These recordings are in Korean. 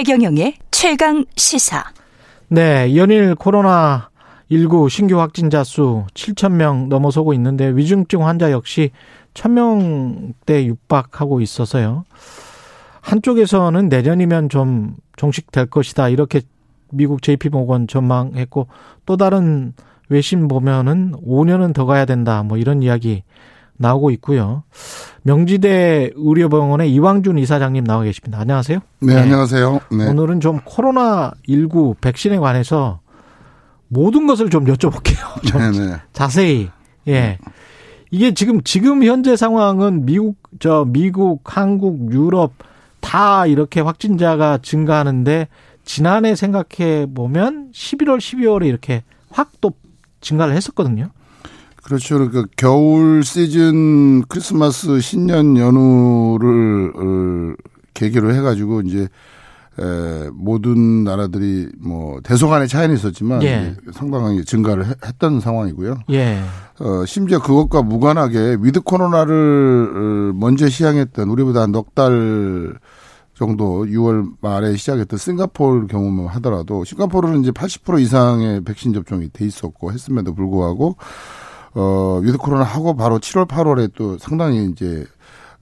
최경영의 최강 시사. 네, 연일 코로나 19 신규 확진자 수 7천 명 넘어서고 있는데 위중증 환자 역시 1,000명대 육박하고 있어서요. 한쪽에서는 내년이면 좀 종식될 것이다 이렇게 미국 JP모건 전망했고 또 다른 외신 보면은 5년은 더 가야 된다 뭐 이런 이야기 나오고 있고요. 명지대 의료병원의 이왕준 이사장님 나와 계십니다. 안녕하세요. 네, 네. 안녕하세요. 네. 오늘은 좀 코로나 19 백신에 관해서 모든 것을 좀 여쭤볼게요. 좀 네네. 네. 자세히. 예. 이게 지금 지금 현재 상황은 미국 저 미국, 한국, 유럽 다 이렇게 확진자가 증가하는데 지난해 생각해 보면 11월, 12월에 이렇게 확 또 증가를 했었거든요. 그렇죠. 그러니까 겨울 시즌 크리스마스 신년 연휴를 어, 계기로 해가지고 이제 에, 모든 나라들이 뭐 대소간의 차이는 있었지만 예. 상당하게 증가를 했던 상황이고요. 예. 어, 심지어 그것과 무관하게 위드 코로나를 어, 먼저 시행했던 우리보다 넉달 정도 6월 말에 시작했던 싱가포르 경우만 하더라도 싱가포르는 이제 80% 이상의 백신 접종이 돼 있었고 했음에도 불구하고 어, 위드 코로나 하고 바로 7월, 8월에 또 상당히 이제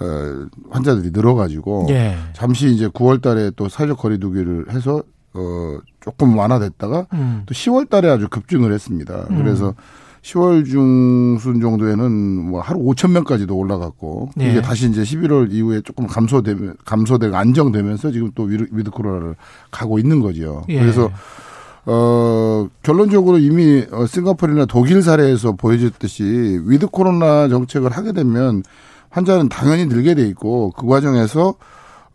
어, 환자들이 늘어가지고 예. 잠시 이제 9월 달에 또 사회적 거리두기를 해서 어, 조금 완화됐다가 음. 또 10월 달에 아주 급증을 했습니다. 음. 그래서 10월 중순 정도에는 뭐 하루 5천 명까지도 올라갔고 예. 이게 다시 이제 11월 이후에 조금 감소되면 감소되고 안정되면서 지금 또 위드, 위드 코로나를 가고 있는 거죠. 예. 그래서 어, 결론적으로 이미 어, 싱가포르나 독일 사례에서 보여줬듯이 위드 코로나 정책을 하게 되면 환자는 당연히 늘게 돼 있고 그 과정에서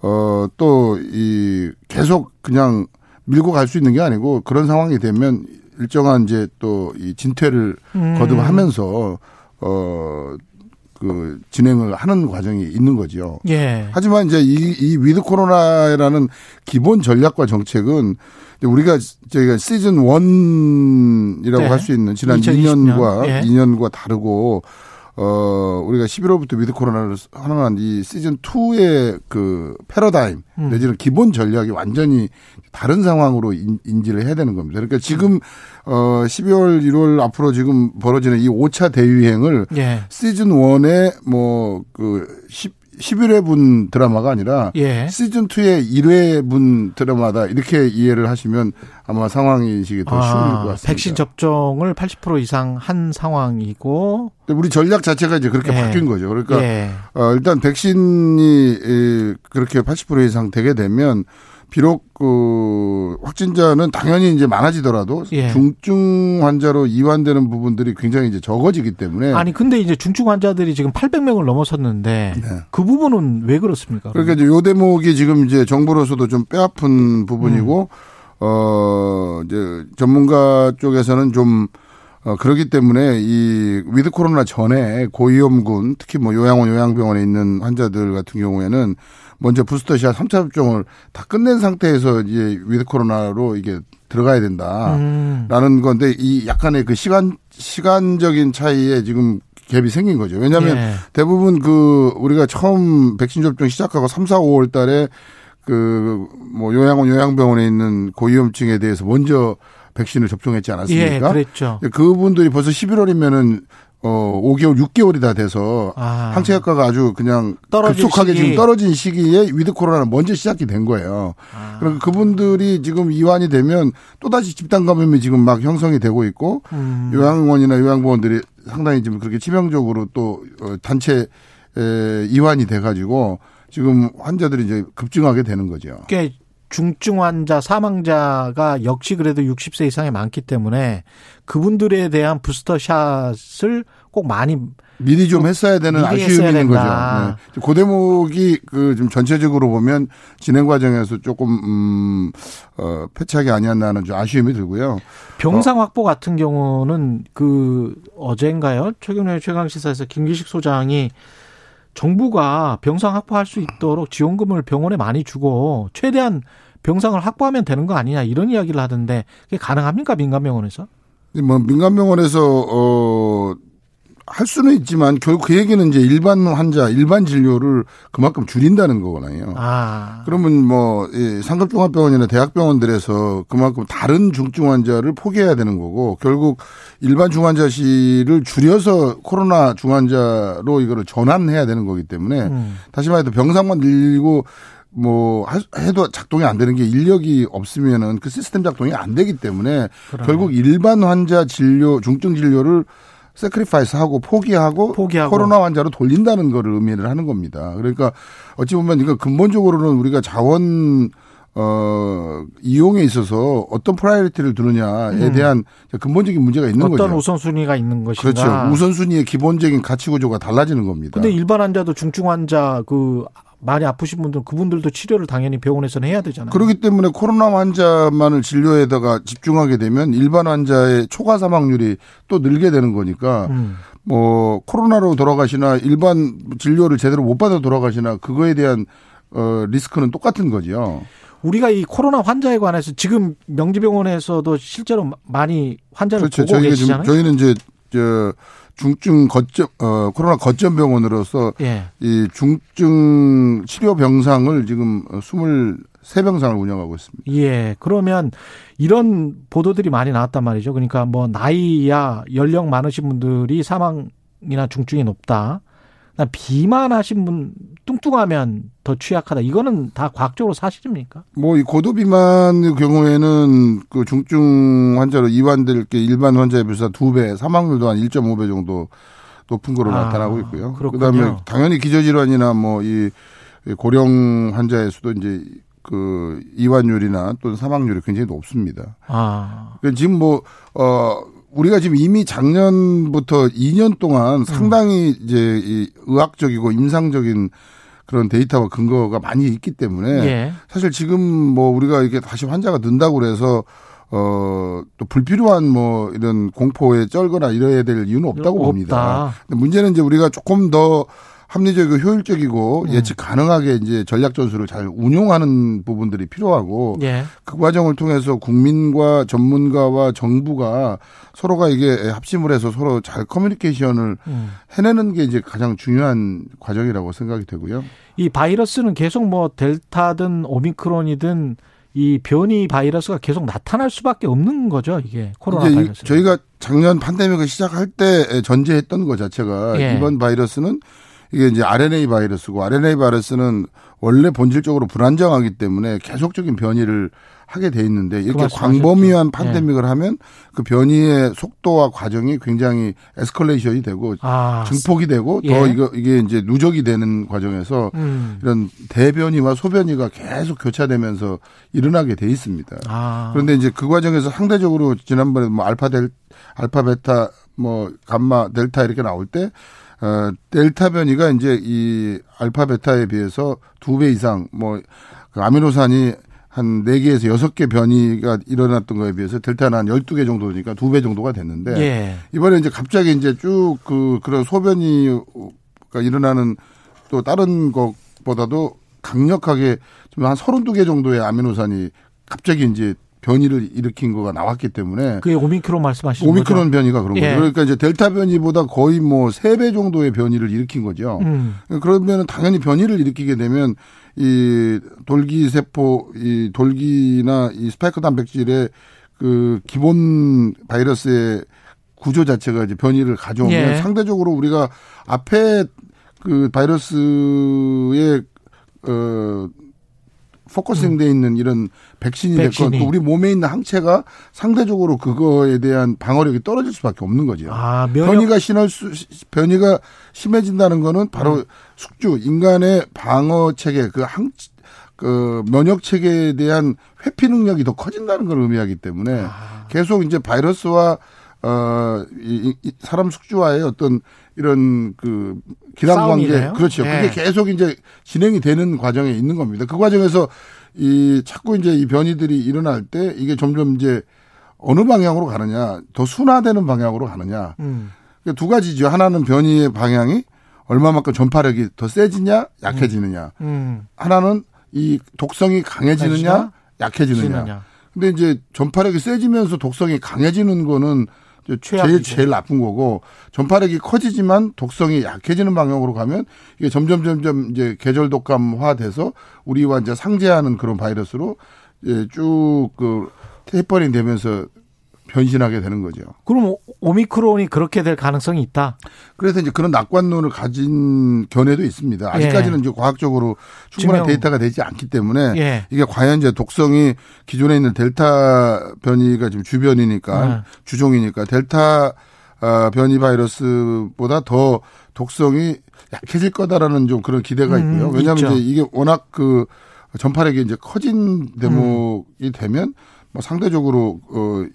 어, 또 이 계속 그냥 밀고 갈 수 있는 게 아니고 그런 상황이 되면 일정한 이제 또 이 진퇴를 음. 거듭하면서 어, 그 진행을 하는 과정이 있는 거죠. 예. 하지만 이제 이, 이 위드 코로나라는 기본 전략과 정책은 우리가 저희가 시즌 one이라고 네. 할수 있는 지난 2020년. 2년과 예. 2년과 다르고 어 우리가 11월부터 위드 코로나를 하는 이 시즌 2의 그 패러다임 음. 내지는 기본 전략이 완전히 다른 상황으로 인, 지를 해야 되는 겁니다. 그러니까 지금 어 12월 1월 앞으로 지금 벌어지는 이 5차 대유행을 예. 시즌 1의 뭐그 11회분 드라마가 아니라 예. 시즌 2의 1회분 드라마다 이렇게 이해를 하시면 아마 상황 인식이 더 아, 쉬울 것 같습니다. 백신 접종을 80% 이상 한 상황이고 우리 전략 자체가 이제 그렇게 예. 바뀐 거죠. 그러니까 예. 어, 일단 백신이 그렇게 80% 이상 되게 되면 비록 그 확진자는 당연히 이제 많아지더라도 예. 중증 환자로 이완되는 부분들이 굉장히 이제 적어지기 때문에 아니 근데 이제 중증 환자들이 지금 800명을 넘어섰는데 네. 그 부분은 왜 그렇습니까? 그러니까 이제 요 대목이 지금 이제 정부로서도 좀 뼈아픈 부분이고 음. 어 이제 전문가 쪽에서는 좀 어, 그렇기 때문에 이 위드 코로나 전에 고위험군 특히 뭐 요양원 요양병원에 있는 환자들 같은 경우에는 먼저 부스터샷 3차 접종을 다 끝낸 상태에서 이제 위드 코로나로 이게 들어가야 된다라는 음. 건데 이 약간의 그 시간 시간적인 차이에 지금 갭이 생긴 거죠. 왜냐하면 예. 대부분 그 우리가 처음 백신 접종 시작하고 3, 4, 5월 달에 그 뭐 요양원 요양병원에 있는 고위험층에 대해서 먼저 백신을 접종했지 않았습니까? 예, 그랬죠. 그분들이 벌써 11월이면은 어 5개월, 6개월이 다 돼서 아. 항체효과가 아주 그냥 급속하게 시기. 지금 떨어진 시기에 위드 코로나는 먼저 시작이 된 거예요. 아. 그러니까 그분들이 지금 이완이 되면 또다시 집단 감염이 지금 막 형성이 되고 있고 음. 요양원이나 요양병원들이 상당히 지금 그렇게 치명적으로 또 어, 단체 에, 이완이 돼 가지고 지금 환자들이 이제 급증하게 되는 거죠. 그러니까 중증 환자 사망자가 역시 그래도 60세 이상이 많기 때문에 그분들에 대한 부스터 샷을 꼭 많이 미리 좀 했어야 되는 아쉬움이 있는 거죠. 네. 그 대목이 그 좀 전체적으로 보면 진행 과정에서 조금 음, 어, 패착이 아니었나는 좀 아쉬움이 들고요. 병상 어. 확보 같은 경우는 그 어젠가요? 최근에 최강 시사에서 김기식 소장이 정부가 병상 확보할 수 있도록 지원금을 병원에 많이 주고 최대한 병상을 확보하면 되는 거 아니냐 이런 이야기를 하던데 그게 가능합니까 민간 병원에서? 뭐 민간 병원에서 어 할 수는 있지만 결국 그 얘기는 이제 일반 환자, 일반 진료를 그만큼 줄인다는 거거든요. 아. 그러면 뭐 상급종합병원이나 대학병원들에서 그만큼 다른 중증 환자를 포기해야 되는 거고 결국 일반 중환자실을 줄여서 코로나 중환자로 이거를 전환해야 되는 거기 때문에 음. 다시 말해서 병상만 늘리고 뭐 해도 작동이 안 되는 게 인력이 없으면은 그 시스템 작동이 안 되기 때문에 그러네. 결국 일반 환자 진료 중증 진료를 sacrifice 하고 포기하고, 포기하고. 코로나 환자로 돌린다는 거를 의미를 하는 겁니다. 그러니까 어찌 보면 이거 근본적으로는 우리가 자원 어 이용에 있어서 어떤 priority를 두느냐에 음. 대한 근본적인 문제가 있는 어떤 거죠. 우선순위가 있는 것인가. 그렇죠. 우선순위의 기본적인 가치 구조가 달라지는 겁니다. 근데 일반 환자도 중증 환자 그 많이 아프신 분들 그분들도 치료를 당연히 병원에서는 해야 되잖아요. 그렇기 때문에 코로나 환자만을 진료에다가 집중하게 되면 일반 환자의 초과 사망률이 또 늘게 되는 거니까 음. 뭐 코로나로 돌아가시나 일반 진료를 제대로 못 받아 돌아가시나 그거에 대한 어 리스크는 똑같은 거죠. 우리가 이 코로나 환자에 관해서 지금 명지병원에서도 실제로 많이 환자를 그렇죠. 보고 저희가 계시잖아요. 지금 저희는 이제 저 중증 거점 어 코로나 거점 병원으로서 예. 이 중증 치료 병상을 지금 23 병상을 운영하고 있습니다. 예. 그러면 이런 보도들이 많이 나왔단 말이죠. 그러니까 뭐 나이야 연령 많으신 분들이 사망이나 중증이 높다. 비만하신 분 뚱뚱하면 더 취약하다. 이거는 다 과학적으로 사실입니까? 뭐 이 고도 비만의 경우에는 그 중증 환자로 이완될 게 일반 환자에 비해서 두 배, 사망률도 한 1.5배 정도 높은 거로 아, 나타나고 있고요. 그렇군요. 그다음에 당연히 기저질환이나 뭐 이 고령 환자에서도 이제 그 이완율이나 또는 사망률이 굉장히 높습니다. 아. 그러니까 지금 뭐, 어, 우리가 지금 이미 작년부터 2년 동안 상당히 이제 이 의학적이고 임상적인 그런 데이터와 근거가 많이 있기 때문에 예. 사실 지금 뭐 우리가 이게 다시 환자가 는다고 그래서 어, 또 불필요한 뭐 이런 공포에 쩔거나 이래야 될 이유는 없다고 봅니다. 없다. 근데 문제는 이제 우리가 조금 더 합리적이고 효율적이고 음. 예측 가능하게 이제 전략 전술을 잘 운용하는 부분들이 필요하고 예. 그 과정을 통해서 국민과 전문가와 정부가 서로가 이게 합심을 해서 서로 잘 커뮤니케이션을 음. 해내는 게 이제 가장 중요한 과정이라고 생각이 되고요. 이 바이러스는 계속 뭐 델타든 오미크론이든 이 변이 바이러스가 계속 나타날 수밖에 없는 거죠, 이게 코로나 바이러스. 저희가 작년 팬데믹을 시작할 때 전제했던 것 자체가 예. 이번 바이러스는 이게 이제 RNA 바이러스고 RNA 바이러스는 원래 본질적으로 불안정하기 때문에 계속적인 변이를 하게 돼 있는데 그 이렇게. 광범위한 예. 팬데믹을 하면 그 변이의 속도와 과정이 굉장히 에스컬레이션이 되고 아, 증폭이 되고 예. 더 이거 이게 이제 누적이 되는 과정에서 음. 이런 대변이와 소변이가 계속 교차되면서 일어나게 돼 있습니다. 아. 그런데 이제 그 과정에서 상대적으로 지난번에 뭐 알파 델 알파 베타 뭐 감마 델타 이렇게 나올 때 어, 델타 변이가 이제 이 알파 베타에 비해서 두 배 이상 뭐그 아미노산이 한 네개에서 여섯 개 변이가 일어났던 거에 비해서 델타는 한 열두 개 정도니까 두 배 정도가 됐는데 예. 이번에 이제 갑자기 이제 쭉 그 그런 소변이가 일어나는 또 다른 것보다도 강력하게 좀 한 32개 정도의 아미노산이 갑자기 이제 변이를 일으킨 거가 나왔기 때문에 그게 오미크론 말씀하시는 오미크론 거죠? 변이가 그런 예. 거죠. 그러니까 이제 델타 변이보다 거의 뭐 세 배 정도의 변이를 일으킨 거죠. 음. 그러면은 당연히 변이를 일으키게 되면 이 돌기 세포, 이 돌기나 이 스파이크 단백질의 그 기본 바이러스의 구조 자체가 이제 변이를 가져오면 예. 상대적으로 우리가 앞에 그 바이러스의 어 focusing 돼 있는 이런 백신이 됐건 백신이. 또 우리 몸에 있는 항체가 상대적으로 그거에 대한 방어력이 떨어질 수밖에 없는 거죠. 아, 면역 변이가 심할 수 변이가 심해진다는 거는 음. 바로 숙주 인간의 방어 체계 그 항 그 면역 체계에 대한 회피 능력이 더 커진다는 걸 의미하기 때문에 아. 계속 이제 바이러스와 어 이 이 사람 숙주와의 어떤 이런 그 기란 관계. 그렇죠. 예. 그게 계속 이제 진행이 되는 과정에 있는 겁니다. 그 과정에서 이 자꾸 이제 이 변이들이 일어날 때 이게 점점 이제 어느 방향으로 가느냐 더 순화되는 방향으로 가느냐 음. 그두 가지죠. 하나는 변이의 방향이 얼마만큼 전파력이 더 세지냐 약해지느냐. 음. 하나는 이 독성이 강해지느냐? 약해지느냐. 지느냐. 근데 이제 전파력이 세지면서 독성이 강해지는 거는 제일 제일 나쁜 거고 전파력이 커지지만 독성이 약해지는 방향으로 가면 이게 점점 점점 이제 계절 독감화돼서 우리와 이제 상제하는 그런 바이러스로 예, 쭉그 테이퍼링 되면서 변신하게 되는 거죠. 그럼 오미크론이 그렇게 될 가능성이 있다. 그래서 이제 그런 낙관론을 가진 견해도 있습니다. 아직까지는 예. 이제 과학적으로 충분한 증명. 데이터가 되지 않기 때문에 예. 이게 과연 이제 독성이 기존에 있는 델타 변이가 지금 주변이니까 예. 주종이니까 델타 아, 변이 바이러스보다 더 독성이 약해질 거다라는 좀 그런 기대가 음, 있고요. 왜냐하면 있죠. 이제 이게 워낙 그 전파력이 이제 커진 대목이 음. 되면 뭐 상대적으로 어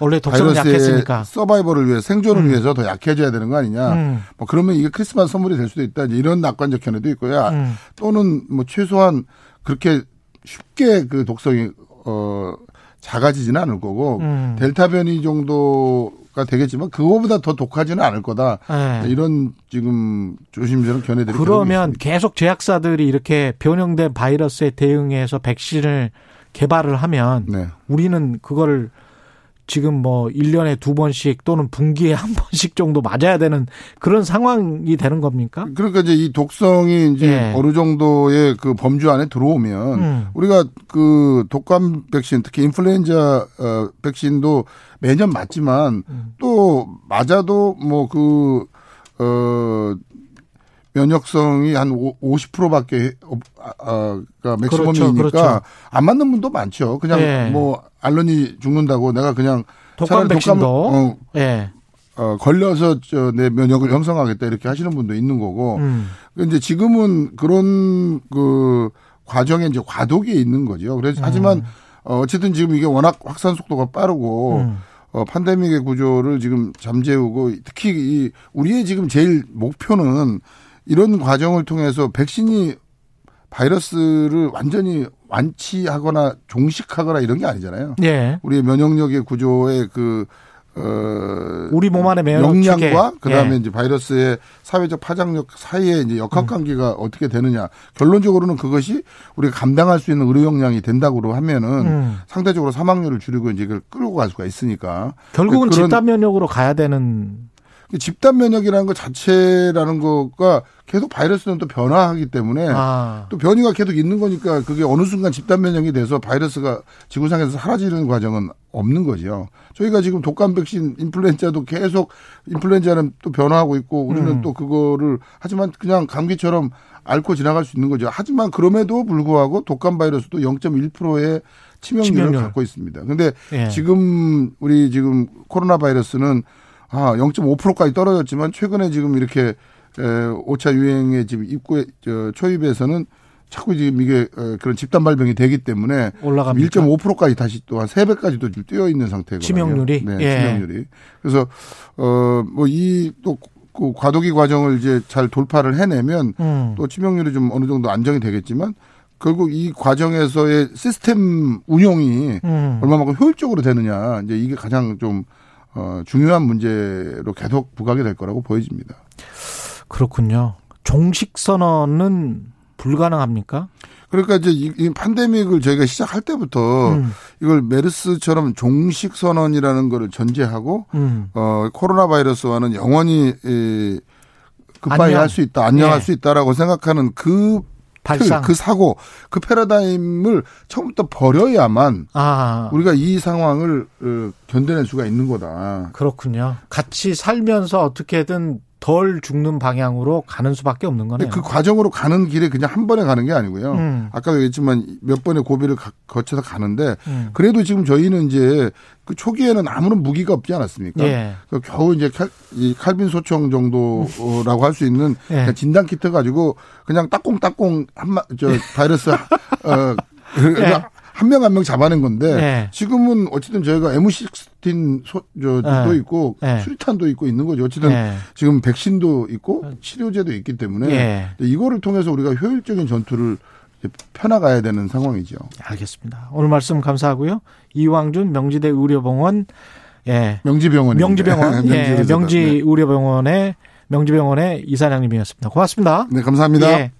원래 독성은 약했으니까 서바이벌을 위해 생존을 음. 위해서 더 약해져야 되는 거 아니냐. 음. 뭐 그러면 이게 크리스마스 선물이 될 수도 있다. 이런 낙관적 견해도 있고요. 음. 또는 뭐 최소한 그렇게 쉽게 그 독성이 어 작아지지는 않을 거고 음. 델타 변이 정도 가 되겠지만 그거보다 더 독하지는 않을 거다. 네. 이런 지금 조심스러운 견해들이 그러면 계속 제약사들이 이렇게 변형된 바이러스에 대응해서 백신을 개발을 하면 네. 우리는 그거를 지금 뭐 1년에 두 번씩 또는 분기에 한 번씩 정도 맞아야 되는 그런 상황이 되는 겁니까? 그러니까 이제 이 독성이 이제 예. 어느 정도의 그 범주 안에 들어오면 음. 우리가 그 독감 백신 특히 인플루엔자 어 백신도 매년 맞지만 음. 또 맞아도 뭐그 어 면역성이 한 50%밖에 아, 아, 가 맥시멈이니까 그렇죠, 그렇죠. 안 맞는 분도 많죠. 그냥 예. 뭐 알런이 죽는다고 내가 그냥 독감 백신도 어, 예. 어, 걸려서 저 내 면역을 형성하겠다 이렇게 하시는 분도 있는 거고. 음. 근데 지금은 그런 그 과정에 이제 과도기에 있는 거죠. 그래서 음. 하지만 어, 어쨌든 지금 이게 워낙 확산 속도가 빠르고 음. 어, 판데믹의 구조를 지금 잠재우고 특히 이 우리의 지금 제일 목표는 이런 과정을 통해서 백신이 바이러스를 완전히 완치하거나 종식하거나 이런 게 아니잖아요. 예. 우리의 면역력의 구조의 그 어, 우리 몸 안에 면역 역량과 그다음에 예. 이제 바이러스의 사회적 파장력 사이에 이제 역학 관계가 음. 어떻게 되느냐. 결론적으로는 그것이 우리가 감당할 수 있는 의료 역량이 된다고 하면은 음. 상대적으로 사망률을 줄이고 이제 그걸 끌고 갈 수가 있으니까. 결국은 집단 면역으로 가야 되는 집단 면역이라는 것 자체라는 것과 계속 바이러스는 또 변화하기 때문에 아. 또 변이가 계속 있는 거니까 그게 어느 순간 집단 면역이 돼서 바이러스가 지구상에서 사라지는 과정은 없는 거죠. 저희가 지금 독감 백신 인플루엔자도 계속 인플루엔자는 또 변화하고 있고 우리는 음. 또 그거를 하지만 그냥 감기처럼 앓고 지나갈 수 있는 거죠. 하지만 그럼에도 불구하고 독감 바이러스도 0.1%의 치명률을 치명률. 갖고 있습니다. 근데 예. 지금 우리 지금 코로나 바이러스는 아, 0.5%까지 떨어졌지만 최근에 지금 이렇게 에, 5차 유행에 지금 입구에 저 초입에서는 자꾸 지금 이게 어, 그런 집단 발병이 되기 때문에 올라갑니까? 1.5%까지 다시 또 한 3배까지도 지금 뛰어 있는 상태거든요. 치명률이 네, 예. 치명률이. 그래서 어뭐 이또 그 과도기 과정을 이제 잘 돌파를 해내면 음. 또 치명률이 좀 어느 정도 안정이 되겠지만 결국 이 과정에서의 시스템 운용이 음. 얼마만큼 효율적으로 되느냐 이제 이게 가장 좀 어, 중요한 문제로 계속 부각이 될 거라고 보여집니다. 그렇군요. 종식 선언은 불가능합니까? 그러니까 이제 이, 이 팬데믹을 저희가 시작할 때부터 음. 이걸 메르스처럼 종식 선언이라는 거를 전제하고 음. 어 코로나 바이러스와는 영원히 이, 급바이 할수 있다, 안녕할 네. 수 있다라고 생각하는 그 발상. 그 사고, 그 패러다임을 처음부터 버려야만 아. 우리가 이 상황을 어, 견뎌낼 수가 있는 거다. 그렇군요. 같이 살면서 어떻게든 덜 죽는 방향으로 가는 수밖에 없는 거네요. 그 과정으로 가는 길에 그냥 한 번에 가는 게 아니고요. 음. 아까 얘기했지만 몇 번의 고비를 거쳐서 가는데 음. 그래도 지금 저희는 이제 그 초기에는 아무런 무기가 없지 않았습니까? 예. 그 겨우 이제 칼, 이 칼빈 소총 정도라고 할 수 있는 예. 진단 키트 가지고 그냥 따꽁따꽁 한마 저 바이러스 어 예. 한명 한 명 잡아낸 건데 네. 지금은 어쨌든 저희가 M16 소, 저 도 네. 있고 네. 수리탄도 있고 있는 거죠. 어쨌든 네. 지금 백신도 있고 치료제도 있기 때문에 네. 이거를 통해서 우리가 효율적인 전투를 펴나가야 되는 상황이죠. 알겠습니다. 오늘 말씀 감사하고요. 이왕준 명지대 의료병원 예. 명지병원 명지병원 예. 명지 의료병원의 명지병원의 이사장님이었습니다. 고맙습니다. 네, 감사합니다. 예.